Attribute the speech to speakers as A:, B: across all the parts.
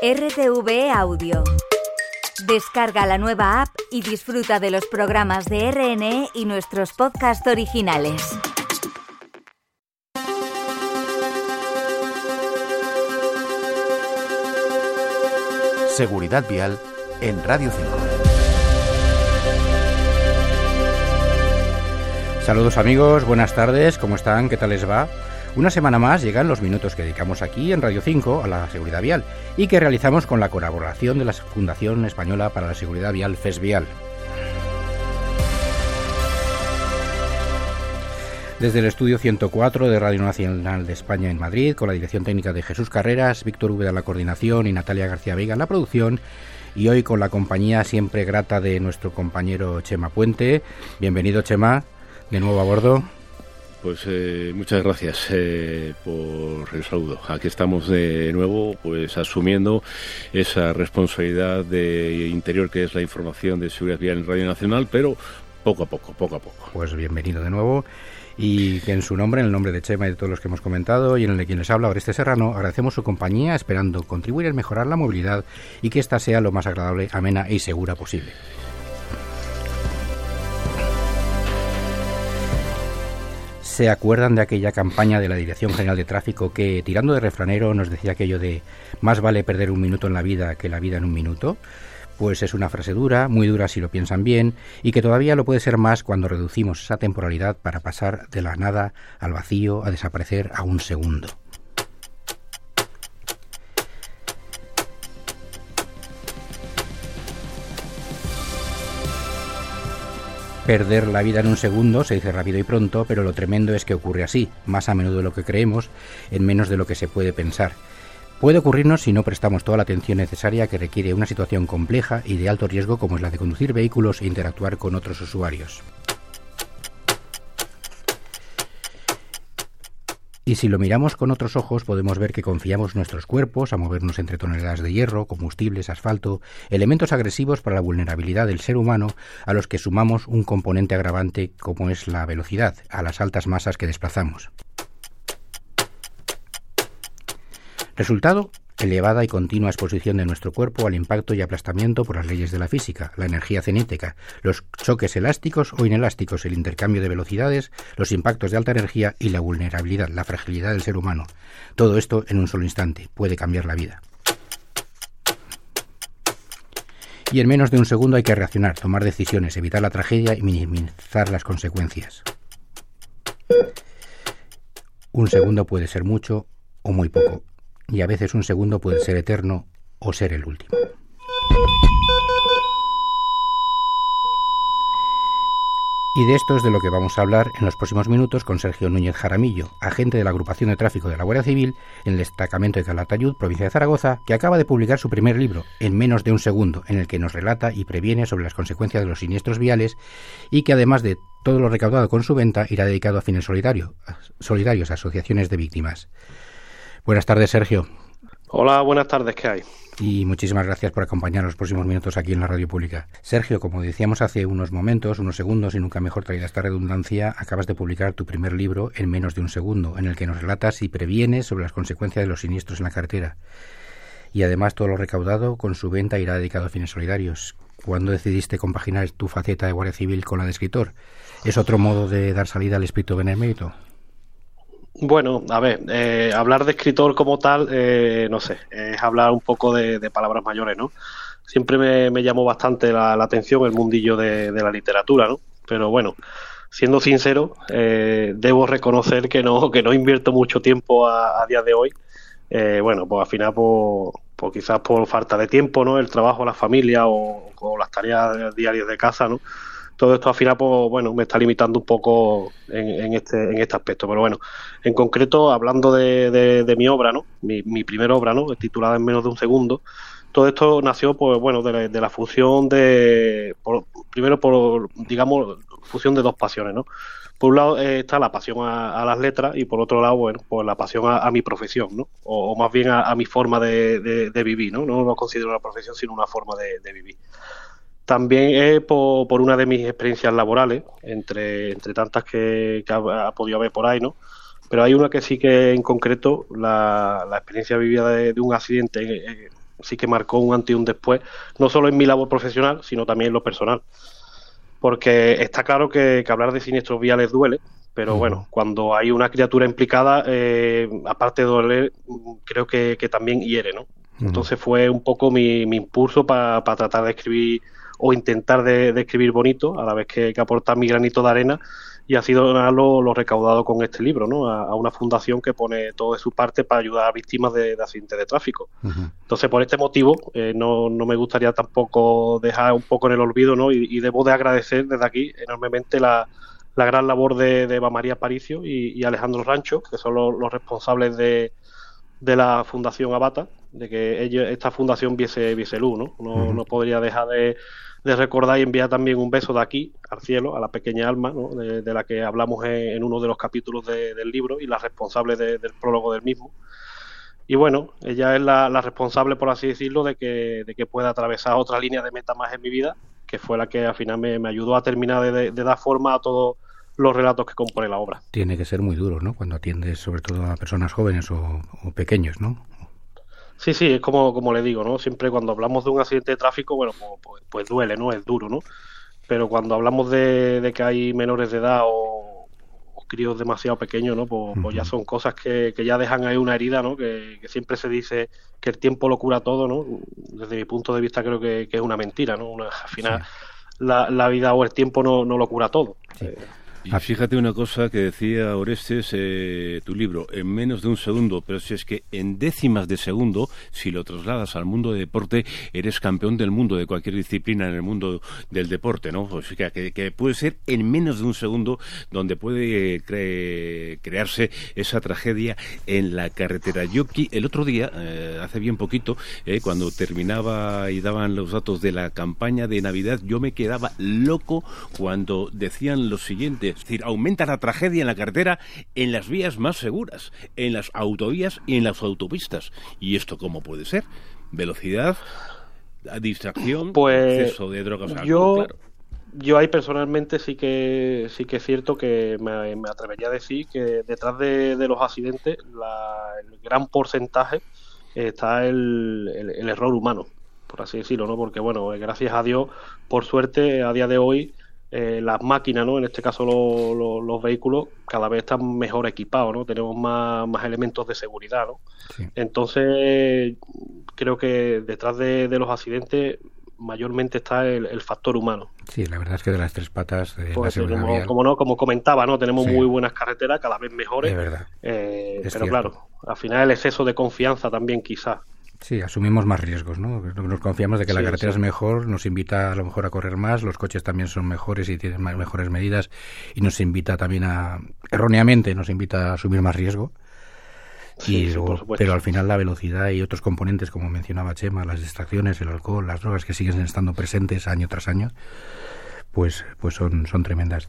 A: RTV Audio. Descarga la nueva app y disfruta de los programas de RNE y nuestros podcasts originales.
B: Seguridad Vial en Radio 5.
C: Saludos amigos, buenas tardes, ¿cómo están? ¿Qué tal les va? Una semana más llegan los minutos que dedicamos aquí en Radio 5 a la seguridad vial y que realizamos con la colaboración de la Fundación Española para la Seguridad Vial FESVIAL. Desde el estudio 104 de Radio Nacional de España en Madrid, con la dirección técnica de Jesús Carreras, Víctor V de la coordinación y Natalia García Vega en la producción, y hoy con la compañía siempre grata de nuestro compañero Chema Puente. Bienvenido Chema, de nuevo a bordo.
D: Pues eh, muchas gracias eh, por el saludo. Aquí estamos de nuevo, pues asumiendo esa responsabilidad de interior que es la información de seguridad vial en Radio Nacional, pero poco a poco, poco a poco.
C: Pues bienvenido de nuevo y que en su nombre, en el nombre de Chema y de todos los que hemos comentado y en el de quien les habla, Oreste Serrano, agradecemos su compañía esperando contribuir a mejorar la movilidad y que ésta sea lo más agradable, amena y segura posible. Se acuerdan de aquella campaña de la Dirección General de Tráfico que, tirando de refranero, nos decía aquello de más vale perder un minuto en la vida que la vida en un minuto? Pues es una frase dura, muy dura si lo piensan bien, y que todavía lo puede ser más cuando reducimos esa temporalidad para pasar de la nada al vacío, a desaparecer a un segundo. Perder la vida en un segundo se dice rápido y pronto, pero lo tremendo es que ocurre así, más a menudo de lo que creemos, en menos de lo que se puede pensar. Puede ocurrirnos si no prestamos toda la atención necesaria que requiere una situación compleja y de alto riesgo como es la de conducir vehículos e interactuar con otros usuarios. Y si lo miramos con otros ojos, podemos ver que confiamos nuestros cuerpos a movernos entre toneladas de hierro, combustibles, asfalto, elementos agresivos para la vulnerabilidad del ser humano, a los que sumamos un componente agravante como es la velocidad, a las altas masas que desplazamos. Resultado, elevada y continua exposición de nuestro cuerpo al impacto y aplastamiento por las leyes de la física, la energía cinética, los choques elásticos o inelásticos, el intercambio de velocidades, los impactos de alta energía y la vulnerabilidad, la fragilidad del ser humano. Todo esto en un solo instante puede cambiar la vida. Y en menos de un segundo hay que reaccionar, tomar decisiones, evitar la tragedia y minimizar las consecuencias. Un segundo puede ser mucho o muy poco y a veces un segundo puede ser eterno o ser el último. Y de esto es de lo que vamos a hablar en los próximos minutos con Sergio Núñez Jaramillo, agente de la agrupación de tráfico de la Guardia Civil en el destacamento de Calatayud, provincia de Zaragoza, que acaba de publicar su primer libro, En menos de un segundo, en el que nos relata y previene sobre las consecuencias de los siniestros viales y que además de todo lo recaudado con su venta irá dedicado a fines solidarios, solidarios a asociaciones de víctimas. Buenas tardes, Sergio.
E: Hola, buenas tardes, ¿qué hay?
C: Y muchísimas gracias por acompañar los próximos minutos aquí en la radio pública. Sergio, como decíamos hace unos momentos, unos segundos y nunca mejor traída esta redundancia, acabas de publicar tu primer libro en menos de un segundo, en el que nos relatas y previenes sobre las consecuencias de los siniestros en la carretera. Y además todo lo recaudado con su venta irá dedicado a fines solidarios. ¿Cuándo decidiste compaginar tu faceta de guardia civil con la de escritor? ¿Es otro modo de dar salida al espíritu benemérito?
E: Bueno, a ver, eh, hablar de escritor como tal, eh, no sé, es hablar un poco de, palabras mayores, ¿no? Siempre me, llamó bastante la, atención el mundillo de, la literatura, ¿no? Pero bueno, siendo sincero, eh, debo reconocer que no, que no invierto mucho tiempo a, día de hoy. bueno, pues al final, por, por, quizás por falta de tiempo, ¿no? El trabajo, la familia o, o las tareas diarias de casa, ¿no? Todo esto al final, pues, bueno, me está limitando un poco en, este, en este aspecto. Pero bueno, en concreto, hablando de, de, mi obra, ¿no? Mi, primera obra, ¿no? Titulada en menos de un segundo. Todo esto nació, pues bueno, de, la, fusión de, primero por, digamos, fusión de dos pasiones, ¿no? Por un lado eh, está la pasión a, las letras y por otro lado, bueno, pues la pasión a, mi profesión, ¿no? O, más bien a, mi forma de, vivir, ¿no? No lo considero una profesión, sino una forma de, vivir. También es por, una de mis experiencias laborales, entre, entre tantas que, ha, podido haber por ahí, ¿no? Pero hay una que sí que en concreto, la, experiencia vivida de, un accidente sí que marcó un antes y un después, no solo en mi labor profesional, sino también en lo personal. Porque está claro que, hablar de siniestros viales duele, pero bueno, cuando hay una criatura implicada, eh, aparte de doler, creo que, también hiere, ¿no? Entonces fue un poco mi, impulso para tratar de escribir o intentar de, escribir bonito, a la vez que, que aportar mi granito de arena y ha sido lo, lo, recaudado con este libro, ¿no? A, una fundación que pone todo de su parte para ayudar a víctimas de, accidentes de tráfico. Entonces, por este motivo, eh, no, no, me gustaría tampoco dejar un poco en el olvido, ¿no? Y, debo de agradecer desde aquí enormemente la, la gran labor de, de Eva María Paricio y, Alejandro Rancho, que son los, responsables de, de la Fundación Abata, de que ellos, esta fundación viese, viese luz, ¿no? No, no podría dejar de de recordar y enviar también un beso de aquí al cielo, a la pequeña alma, de, la que hablamos en, uno de los capítulos del libro y la responsable del prólogo del mismo. Y bueno, ella es la, responsable, por así decirlo, de que, de que pueda atravesar otra línea de meta más en mi vida, que fue la que al final me, ayudó a terminar de, dar forma a todos los relatos que compone la obra.
C: Tiene que ser muy duro, ¿no? Cuando atiendes sobre todo a personas jóvenes o, o pequeños, ¿no?
E: Sí, sí, es como, como le digo, ¿no? Siempre cuando hablamos de un accidente de tráfico, bueno, pues, pues, pues duele, ¿no? Es duro, ¿no? Pero cuando hablamos de, que hay menores de edad o, críos demasiado pequeños, ¿no? Pues, pues ya son cosas que, que, ya dejan ahí una herida, ¿no? Que, siempre se dice que el tiempo lo cura todo, ¿no? Desde mi punto de vista creo que, es una mentira, ¿no? al final la, la, vida o el tiempo no, no lo cura todo. Eh,
D: ah. fíjate una cosa que decía Orestes, eh, tu libro, en menos de un segundo, pero si es que en décimas de segundo, si lo trasladas al mundo de deporte, eres campeón del mundo de cualquier disciplina en el mundo del deporte, ¿no? O sea, que, puede ser en menos de un segundo donde puede crearse esa tragedia en la carretera. Yo el otro día, eh, hace bien poquito, eh, cuando terminaba y daban los datos de la campaña de Navidad, yo me quedaba loco cuando decían lo siguiente es decir, aumenta la tragedia en la carretera en las vías más seguras, en las autovías y en las autopistas. ¿Y esto cómo puede ser? Velocidad, distracción,
E: pues, exceso de drogas. Yo, yo ahí personalmente sí que sí que es cierto que me, atrevería a decir que detrás de, los accidentes el gran porcentaje está el, el, error humano, por así decirlo, ¿no? Porque bueno, gracias a Dios, por suerte, a día de hoy eh, las máquinas, ¿no? En este caso los vehículos cada vez están mejor equipados, ¿no? Tenemos más, más elementos de seguridad, ¿no? Entonces, creo que detrás de, los accidentes mayormente está el, factor humano.
C: Sí, la verdad es que de las tres patas de
E: pues como, no, como comentaba, no, tenemos muy buenas carreteras, cada vez mejores.
C: verdad.
E: Eh, pero claro, al final el exceso de confianza también quizás.
C: Sí, asumimos más riesgos, ¿no? Nos confiamos de que la carretera es mejor, nos invita a lo mejor a correr más, los coches también son mejores y tienen más, mejores medidas y nos invita también a, erróneamente, nos invita a asumir más riesgo. y pero al final la velocidad y otros componentes, como mencionaba Chema, las distracciones, el alcohol, las drogas que siguen estando presentes año tras año, pues, pues son, son tremendas.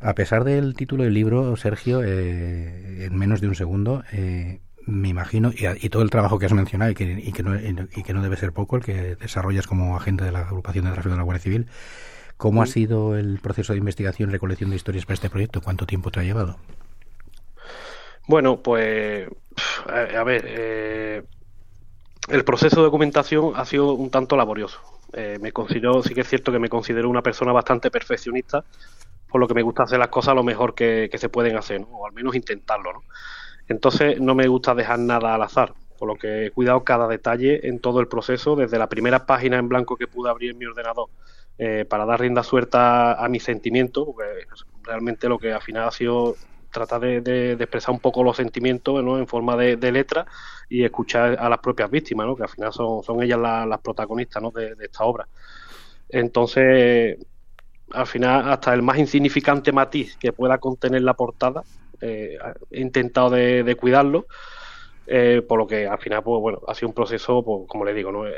C: A pesar del título del libro, Sergio, eh, en menos de un segundo, eh, me imagino, y, todo el trabajo que has mencionado y que, y que, no, y que no debe ser poco, el que desarrollas como agente de la agrupación de tráfico de la Guardia Civil, ¿cómo ha sido el proceso de investigación y recolección de historias para este proyecto? ¿Cuánto tiempo te ha llevado?
E: Bueno, pues, a, ver, eh, el proceso de documentación ha sido un tanto laborioso. Eh, me considero, sí que es cierto que me considero una persona bastante perfeccionista, por lo que me gusta hacer las cosas lo mejor que, que se pueden hacer, ¿no? o al menos intentarlo, ¿no? Entonces no me gusta dejar nada al azar, por lo que he cuidado cada detalle en todo el proceso, desde la primera página en blanco que pude abrir en mi ordenador eh, para dar rienda suelta a mis sentimientos, porque realmente lo que al final ha sido tratar de, expresar un poco los sentimientos en forma de, letra y escuchar a las propias víctimas, ¿no? que al final son, son ellas las protagonistas ¿no? de, esta obra. Entonces, al final, hasta el más insignificante matiz que pueda contener la portada, eh, he intentado de, cuidarlo, eh, por lo que al final, pues bueno, ha sido un proceso, pues, como le digo, ¿no? Eh,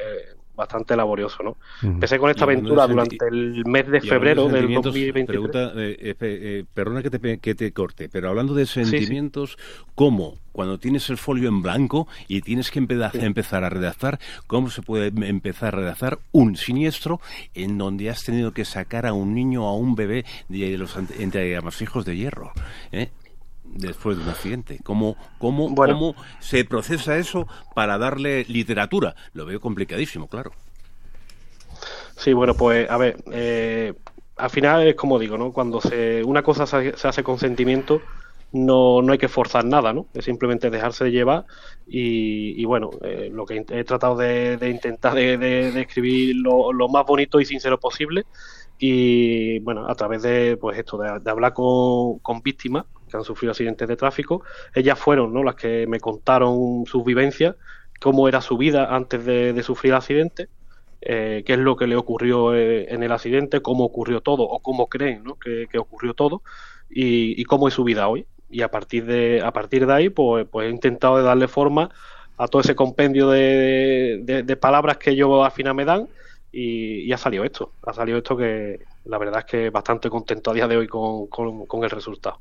E: bastante laborioso, ¿no? Empecé con esta aventura durante el mes de febrero del 2023.
D: perdona que te, que te corte, pero hablando de sentimientos, ¿cómo? Cuando tienes el folio en blanco y tienes que empezar a redactar, ¿cómo se puede empezar a redactar un siniestro en donde has tenido que sacar a un niño o a un bebé de los entre hijos de hierro? ¿eh? Después de un accidente? ¿Cómo, cómo, ¿Cómo se procesa eso para darle literatura? Lo veo complicadísimo, claro.
E: Sí, bueno, pues a ver, eh, al final es como digo, ¿no? Cuando se, una cosa se, hace con sentimiento, no, no hay que forzar nada, ¿no? Es simplemente dejarse de llevar y, bueno, eh, lo que he tratado de, intentar de, escribir lo, más bonito y sincero posible y bueno, a través de pues esto, de, hablar con, con víctimas han sufrido accidentes de tráfico, ellas fueron ¿no? las que me contaron sus vivencias, cómo era su vida antes de, sufrir el accidente, eh, qué es lo que le ocurrió eh, en el accidente, cómo ocurrió todo o cómo creen ¿no? que, ocurrió todo y, cómo es su vida hoy. Y a partir de, a partir de ahí, pues, pues he intentado darle forma a todo ese compendio de, de palabras que ellos al final me dan y, ha salido esto, ha salido esto que la verdad es que bastante contento a día de hoy con, con, el resultado.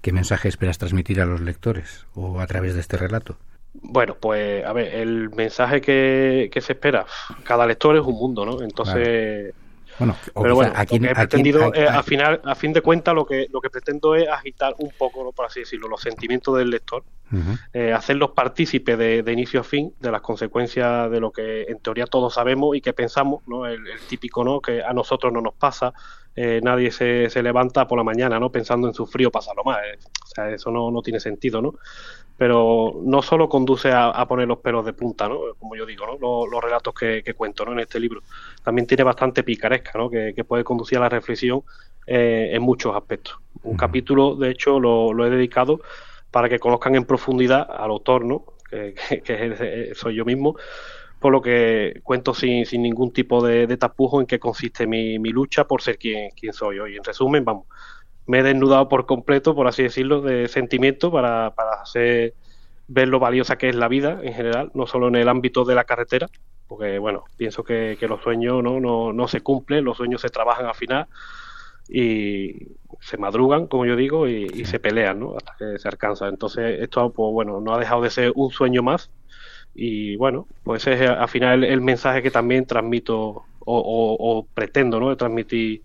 C: ¿Qué mensaje esperas transmitir a los lectores o a través de este relato?
E: Bueno, pues a ver, el mensaje que, que se espera, cada lector es un mundo, ¿no? Entonces, bueno, pero bueno, aquí, he pretendido, a, final, a fin de cuentas, lo que, lo que pretendo es agitar un poco, por así decirlo, los sentimientos del lector, eh, hacerlos partícipes de, inicio a fin de las consecuencias de lo que en teoría todos sabemos y que pensamos, ¿no? El, típico, ¿no? Que a nosotros no nos pasa, eh, nadie se, se, levanta por la mañana, ¿no? Pensando en su frío pasarlo mal. Eh. Sea, eso no, no tiene sentido, ¿no? pero no solo conduce a, poner los pelos de punta, ¿no? como yo digo, ¿no? los, relatos que, cuento ¿no? en este libro. También tiene bastante picaresca, ¿no? que, puede conducir a la reflexión eh, en muchos aspectos. Un capítulo, de hecho, lo, he dedicado para que conozcan en profundidad al autor, ¿no? que, soy yo mismo, por lo que cuento sin, sin ningún tipo de, tapujo en qué consiste mi, lucha por ser quien, quien soy hoy. En resumen, vamos, me he desnudado por completo, por así decirlo, de sentimiento para, para hacer, ver lo valiosa que es la vida en general, no solo en el ámbito de la carretera, porque bueno, pienso que, los sueños no, no, no, se cumplen, los sueños se trabajan al final y se madrugan, como yo digo, y, se pelean, ¿no? Hasta que se alcanza. Entonces, esto, pues bueno, no ha dejado de ser un sueño más y bueno, pues ese es al final el, mensaje que también transmito o, o pretendo, ¿no? Transmitir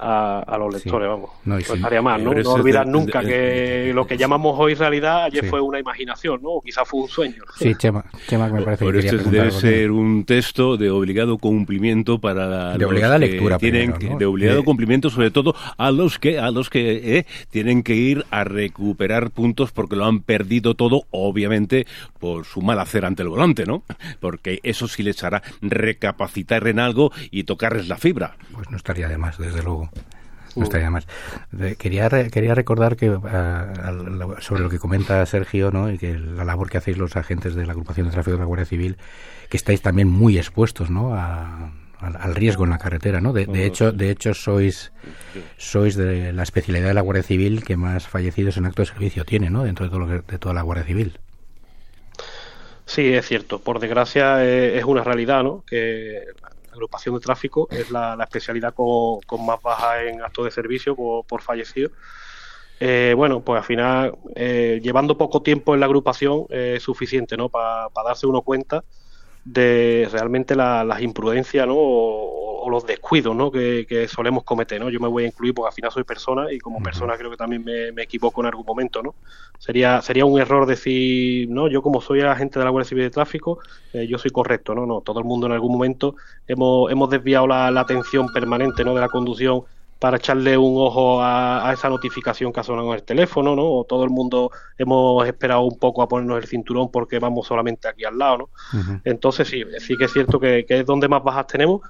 E: a, los lectores, vamos. No, estaría mal, ¿no? No olvidar nunca que lo que llamamos hoy realidad ayer fue una imaginación, ¿no? O quizás fue un sueño.
C: Sí, Chema, Chema me parece
D: que este debe ser un texto de obligado cumplimiento para
C: de obligada lectura
D: tienen de obligado cumplimiento sobre todo a los que a los que eh, tienen que ir a recuperar puntos porque lo han perdido todo, obviamente por su mal hacer ante el volante, ¿no? Porque eso sí les hará recapacitar en algo y tocarles la fibra.
C: Pues no estaría de más, desde luego. No estaría más. Quería, quería recordar que ah, sobre lo que comenta Sergio ¿no? y que la labor que hacéis los agentes de la agrupación de tráfico de la Guardia Civil, que estáis también muy expuestos ¿no? al riesgo en la carretera, ¿no? De, hecho, de hecho sois sois de la especialidad de la Guardia Civil que más fallecidos en acto de servicio tiene, ¿no? Dentro de todo de toda la Guardia Civil.
E: Sí, es cierto. Por desgracia eh, es una realidad, ¿no? Que agrupación de tráfico es la, especialidad con, más baja en actos de servicio por, fallecido. Eh, bueno, pues al final, eh, llevando poco tiempo en la agrupación es suficiente, ¿no? Para darse uno cuenta de realmente las imprudencias, ¿no? O, los descuidos, ¿no? Que, solemos cometer, ¿no? Yo me voy a incluir porque al final soy persona y como persona creo que también me, equivoco en algún momento, ¿no? Sería sería un error decir, no, yo como soy agente de la Guardia Civil de Tráfico, eh, yo soy correcto, ¿no? No, todo el mundo en algún momento hemos, hemos desviado la, la atención permanente, ¿no? De la conducción para echarle un ojo a, esa notificación que ha sonado en el teléfono, ¿no? O todo el mundo hemos esperado un poco a ponernos el cinturón porque vamos solamente aquí al lado, ¿no? Entonces sí, sí que es cierto que, es donde más bajas tenemos,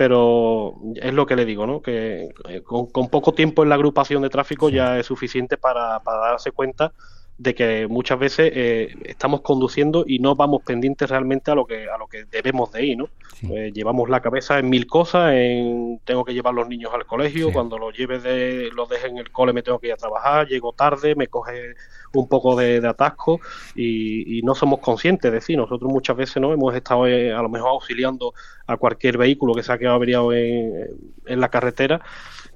E: pero es lo que le digo, ¿no? Que eh, con, poco tiempo en la agrupación de tráfico ya es suficiente para, para darse cuenta de que muchas veces eh, estamos conduciendo y no vamos pendientes realmente a lo que a lo que debemos de ir, ¿no? Eh, llevamos la cabeza en mil cosas, en tengo que llevar los niños al colegio, cuando los lleve de los deje en el cole me tengo que ir a trabajar, llego tarde, me coge un poco de, atasco y, no somos conscientes, es decir, nosotros muchas veces no hemos estado eh, a lo mejor auxiliando a cualquier vehículo que se ha quedado averiado en, en la carretera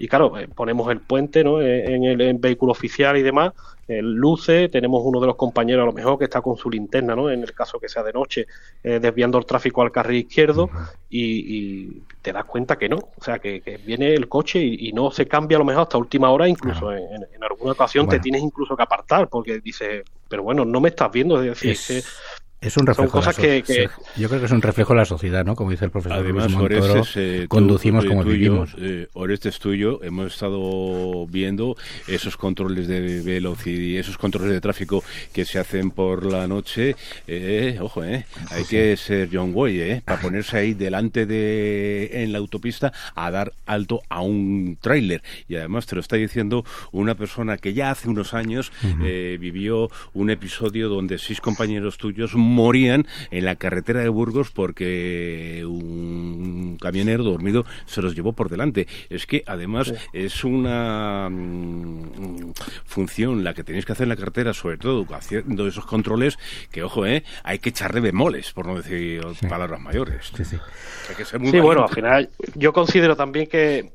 E: y claro, eh, ponemos el puente ¿no? Eh, en el vehículo oficial y demás, luce, tenemos uno de los compañeros a lo mejor que está con su linterna, ¿no? en el caso que sea de noche, desviando el tráfico al carril izquierdo y, te das cuenta que no, o sea, que, viene el coche y, no se cambia a lo mejor hasta última hora, incluso en, alguna ocasión te tienes incluso que apartar porque dice, pero bueno, no me estás viendo, es decir,
C: es un reflejo. cosas que, Yo creo que es un reflejo de la sociedad, ¿no? Como dice el profesor
D: Además,
C: Montoro, conducimos como vivimos.
D: Eh, Orestes, tú y yo hemos estado viendo esos controles de velocidad, esos controles de tráfico que se hacen por la noche. Eh, ojo, eh, hay que ser John Way, eh, para ponerse ahí delante de en la autopista a dar alto a un tráiler. Y además te lo está diciendo una persona que ya hace unos años eh, vivió un episodio donde seis compañeros tuyos morían en la carretera de Burgos porque un camionero dormido se los llevó por delante. Es que además es una mm, función la que tenéis que hacer en la carretera, sobre todo haciendo esos controles, que ojo, eh, hay que echarle bemoles, por no decir palabras mayores.
E: Sí, sí. sí bueno, al final yo considero también que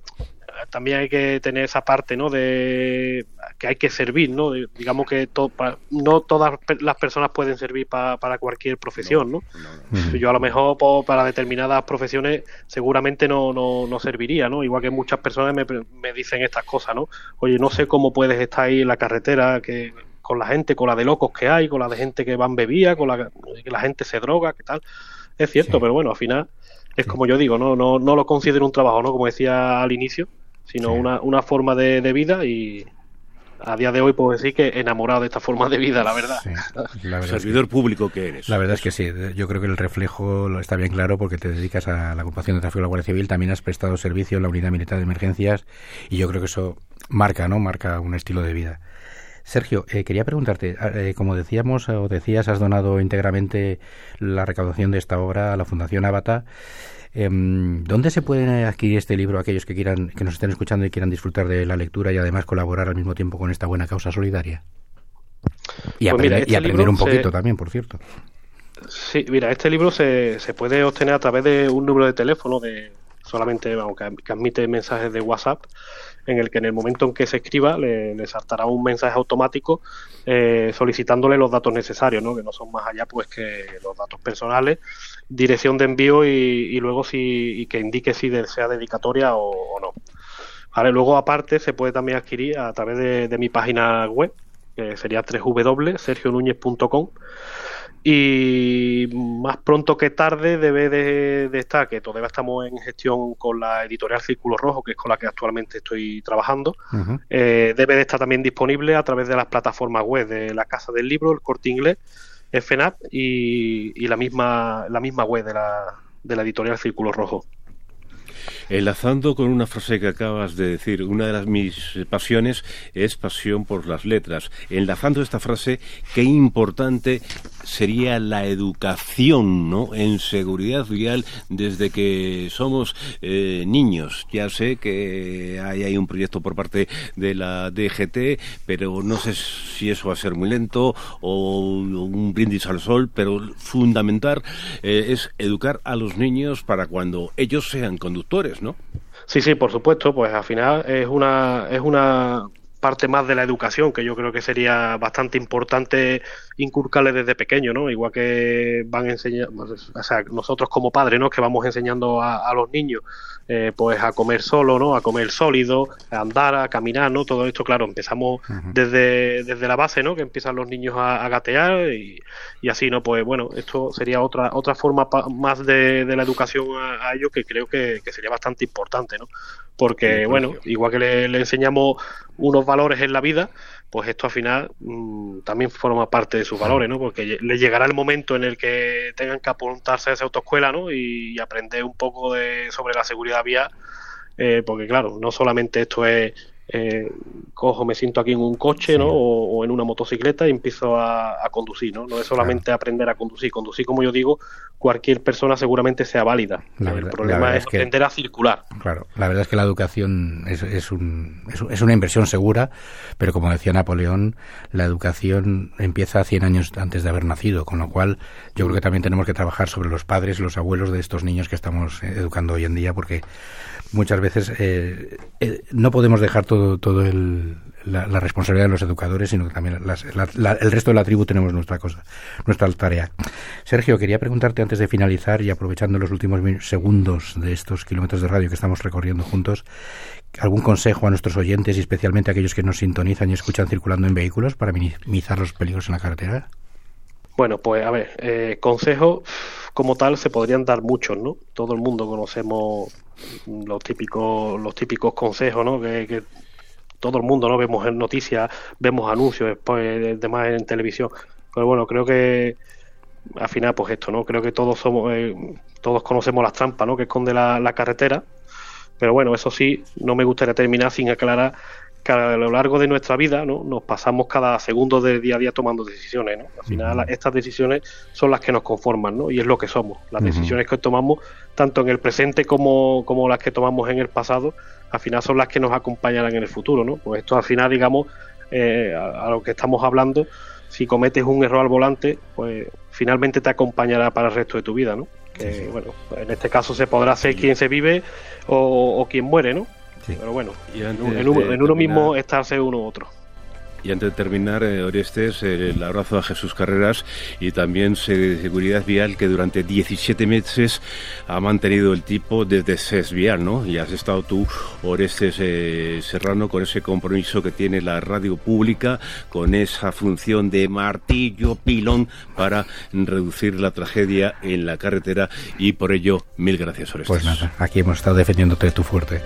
E: también hay que tener esa parte, ¿no? De que hay que servir, ¿no? digamos que no todas las personas pueden servir para cualquier profesión, ¿no? Yo a lo mejor para determinadas profesiones seguramente no, no, serviría, ¿no? Igual que muchas personas me, me dicen estas cosas, ¿no? Oye, no sé cómo puedes estar ahí en la carretera, que con la gente, con la de locos que hay, con la de gente que van bebida, con la que la gente se droga, ¿qué tal? Es cierto, pero bueno, al final es como yo digo, ¿no? No, no lo considero un trabajo, ¿no? Como decía al inicio, sino una, una forma de, vida y, a día de hoy puedo decir que enamorado de esta forma de vida, la verdad.
D: Servidor público que eres.
C: La verdad es que sí, yo creo que el reflejo está bien claro porque te dedicas a la ocupación de tráfico de la Guardia Civil, también has prestado servicio en la Unidad Militar de Emergencias y yo creo que eso marca, ¿no? Marca un estilo de vida. Sergio, eh, quería preguntarte, eh, como decíamos o decías, has donado íntegramente la recaudación de esta obra a la Fundación Avata. Em, ¿Dónde se puede adquirir este libro aquellos que quieran, que nos estén escuchando y quieran disfrutar de la lectura y además colaborar al mismo tiempo con esta buena causa solidaria? Y, pues este aprender, un poquito también, por cierto.
E: Sí, mira, este libro se, se puede obtener a través de un número de teléfono de solamente, vamos, que admite mensajes de WhatsApp en el que en el momento en que se escriba le, saltará un mensaje automático eh, solicitándole los datos necesarios, ¿no? que no son más allá pues que los datos personales, dirección de envío y, luego si y que indique si sea dedicatoria o, no. Vale, luego aparte se puede también adquirir a través de, mi página web, que sería www.sergionuñez.com y más pronto que tarde debe de, estar, que todavía estamos en gestión con la editorial Círculo Rojo, que es con la que actualmente estoy trabajando, eh, debe de estar también disponible a través de las plataformas web de la Casa del Libro, el Corte Inglés, FNAP y, y la misma la misma web de la, de la editorial Círculo Rojo.
D: Enlazando con una frase que acabas de decir, una de las mis pasiones es pasión por las letras. Enlazando esta frase, qué importante sería la educación ¿no? en seguridad vial desde que somos eh, niños. Ya sé que hay, un proyecto por parte de la DGT, pero no sé si eso va a ser muy lento o un brindis al sol, pero fundamental eh, es educar a los niños para cuando ellos sean conductores, ¿no?
E: Sí, sí, por supuesto, pues al final es una, es una parte más de la educación que yo creo que sería bastante importante inculcarle desde pequeño, ¿no? Igual que van enseñando, o sea, nosotros como padres, ¿no? Que vamos enseñando a, los niños, eh, pues a comer solo, ¿no? A comer sólido, a andar, a caminar, ¿no? Todo esto, claro, empezamos desde, desde la base, ¿no? Que empiezan los niños a, gatear y, así, ¿no? Pues bueno, esto sería otra otra forma más de, la educación a, ellos que creo que, sería bastante importante, ¿no? Porque, bueno, igual que le, le enseñamos unos valores en la vida, pues esto al final mm, también forma parte de sus valores, ¿no? Porque les llegará el momento en el que tengan que apuntarse a esa autoescuela, ¿no? Y, aprender un poco de, sobre la seguridad vial, eh, porque claro, no solamente esto es eh, cojo, me siento aquí en un coche, ¿no? O, en una motocicleta y empiezo a, conducir, ¿no? No es solamente aprender a conducir. Conducir, como yo digo, cualquier persona seguramente sea válida. el problema es, aprender a circular.
C: Claro, la verdad es que la educación es, es, un, es, una inversión segura, pero como decía Napoleón, la educación empieza 100 años antes de haber nacido, con lo cual yo creo que también tenemos que trabajar sobre los padres, los abuelos de estos niños que estamos eh, educando hoy en día, porque muchas veces eh, eh, no podemos dejar todo, todo el, la, responsabilidad de los educadores, sino que también el resto de la tribu tenemos nuestra cosa, nuestra tarea. Sergio, quería preguntarte antes de finalizar y aprovechando los últimos segundos de estos kilómetros de radio que estamos recorriendo juntos, ¿algún consejo a nuestros oyentes y especialmente a aquellos que nos sintonizan y escuchan circulando en vehículos para minimizar los peligros en la carretera?
E: Bueno, pues a ver, eh, consejos como tal se podrían dar muchos, ¿no? Todo el mundo conocemos los típicos, los típicos consejos, ¿no? Que, todo el mundo, ¿no? Vemos en noticias, vemos anuncios, después demás en televisión. Pero bueno, creo que al final, pues esto, ¿no? Creo que todos somos, eh, todos conocemos las trampas, ¿no? Que esconde la, la carretera. Pero bueno, eso sí, no me gustaría terminar sin aclarar que a lo largo de nuestra vida ¿no? nos pasamos cada segundo del día a día tomando decisiones. ¿no? Al final estas decisiones son las que nos conforman ¿no? y es lo que somos. Las decisiones que tomamos, tanto en el presente como, como las que tomamos en el pasado, al final son las que nos acompañarán en el futuro. ¿no? Pues esto al final, digamos, eh, a, lo que estamos hablando, si cometes un error al volante, pues finalmente te acompañará para el resto de tu vida. ¿no? Que, bueno, en este caso se podrá ser quien se vive o, o quien muere, ¿no? Pero bueno, en, uno mismo estarse uno u otro.
D: Y antes de terminar, eh, Orestes, eh, el abrazo a Jesús Carreras y también Seguridad Vial, que durante 17 meses ha mantenido el tipo desde SES Vial, ¿no? Y has estado tú, Orestes eh, Serrano, con ese compromiso que tiene la radio pública, con esa función de martillo, pilón, para reducir la tragedia en la carretera. Y por ello, mil gracias, Orestes.
C: Pues nada, aquí hemos estado defendiéndote tu fuerte.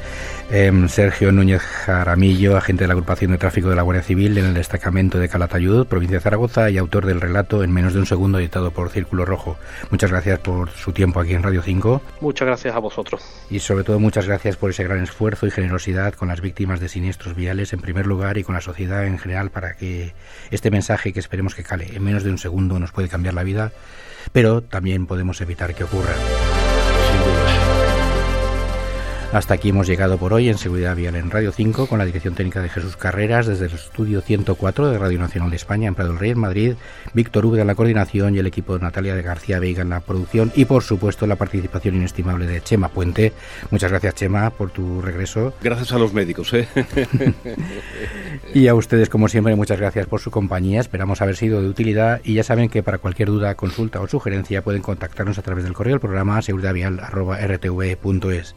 C: Em, Sergio Núñez Jaramillo, agente de la agrupación de tráfico de la Guardia Civil en el destacamento de Calatayud, provincia de Zaragoza, y autor del relato en menos de un segundo editado por Círculo Rojo. Muchas gracias por su tiempo aquí en Radio 5.
E: Muchas gracias a vosotros.
C: Y sobre todo muchas gracias por ese gran esfuerzo y generosidad con las víctimas de siniestros viales en primer lugar y con la sociedad en general para que este mensaje que esperemos que cale en menos de un segundo nos puede cambiar la vida, pero también podemos evitar que ocurra. Hasta aquí hemos llegado por hoy en Seguridad Vial en Radio 5 con la dirección técnica de Jesús Carreras desde el estudio 104 de Radio Nacional de España en Prado del Rey en Madrid, Víctor V en la coordinación y el equipo de Natalia de García Veiga en la producción y por supuesto la participación inestimable de Chema Puente. Muchas gracias Chema por tu regreso.
D: Gracias a los médicos. ¿eh?
C: y a ustedes como siempre muchas gracias por su compañía. Esperamos haber sido de utilidad y ya saben que para cualquier duda, consulta o sugerencia pueden contactarnos a través del correo del programa seguridadvial.rtv.es.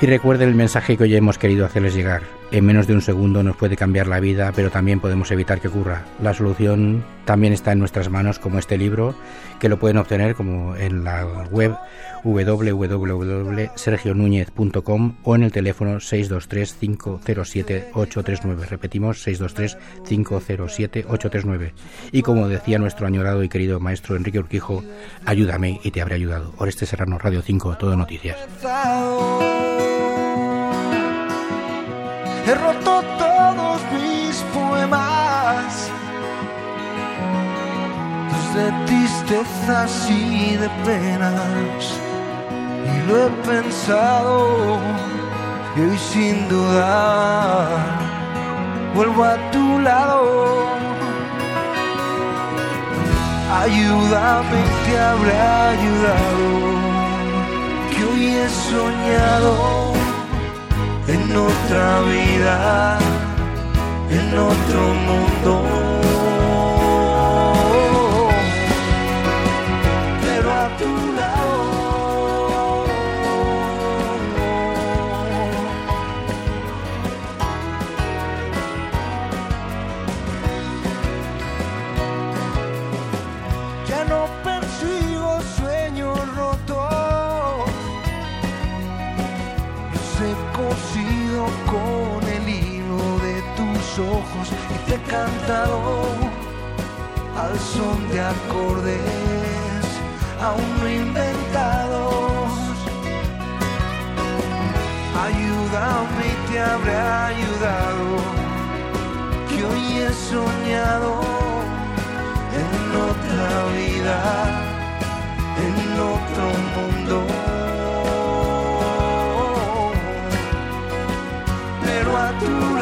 C: Y recuerden el mensaje que hoy hemos querido hacerles llegar. En menos de un segundo nos puede cambiar la vida, pero también podemos evitar que ocurra. La solución también está en nuestras manos, como este libro, que lo pueden obtener como en la web www.sergionúñez.com o en el teléfono 623-507-839. Repetimos, 623-507-839. Y como decía nuestro añorado y querido maestro Enrique Urquijo, ayúdame y te habré ayudado. Oreste Serrano, Radio 5, Todo Noticias.
F: He roto todos mis poemas, de tristezas y de penas, y lo he pensado y hoy sin dudar vuelvo a tu lado. Ayúdame, te habrá ayudado, que hoy he soñado en otra vida, en otro mundo. Al son de acordes aún no inventados. Ayúdame y te habré ayudado, que hoy he soñado en otra vida, en otro mundo. Pero a tu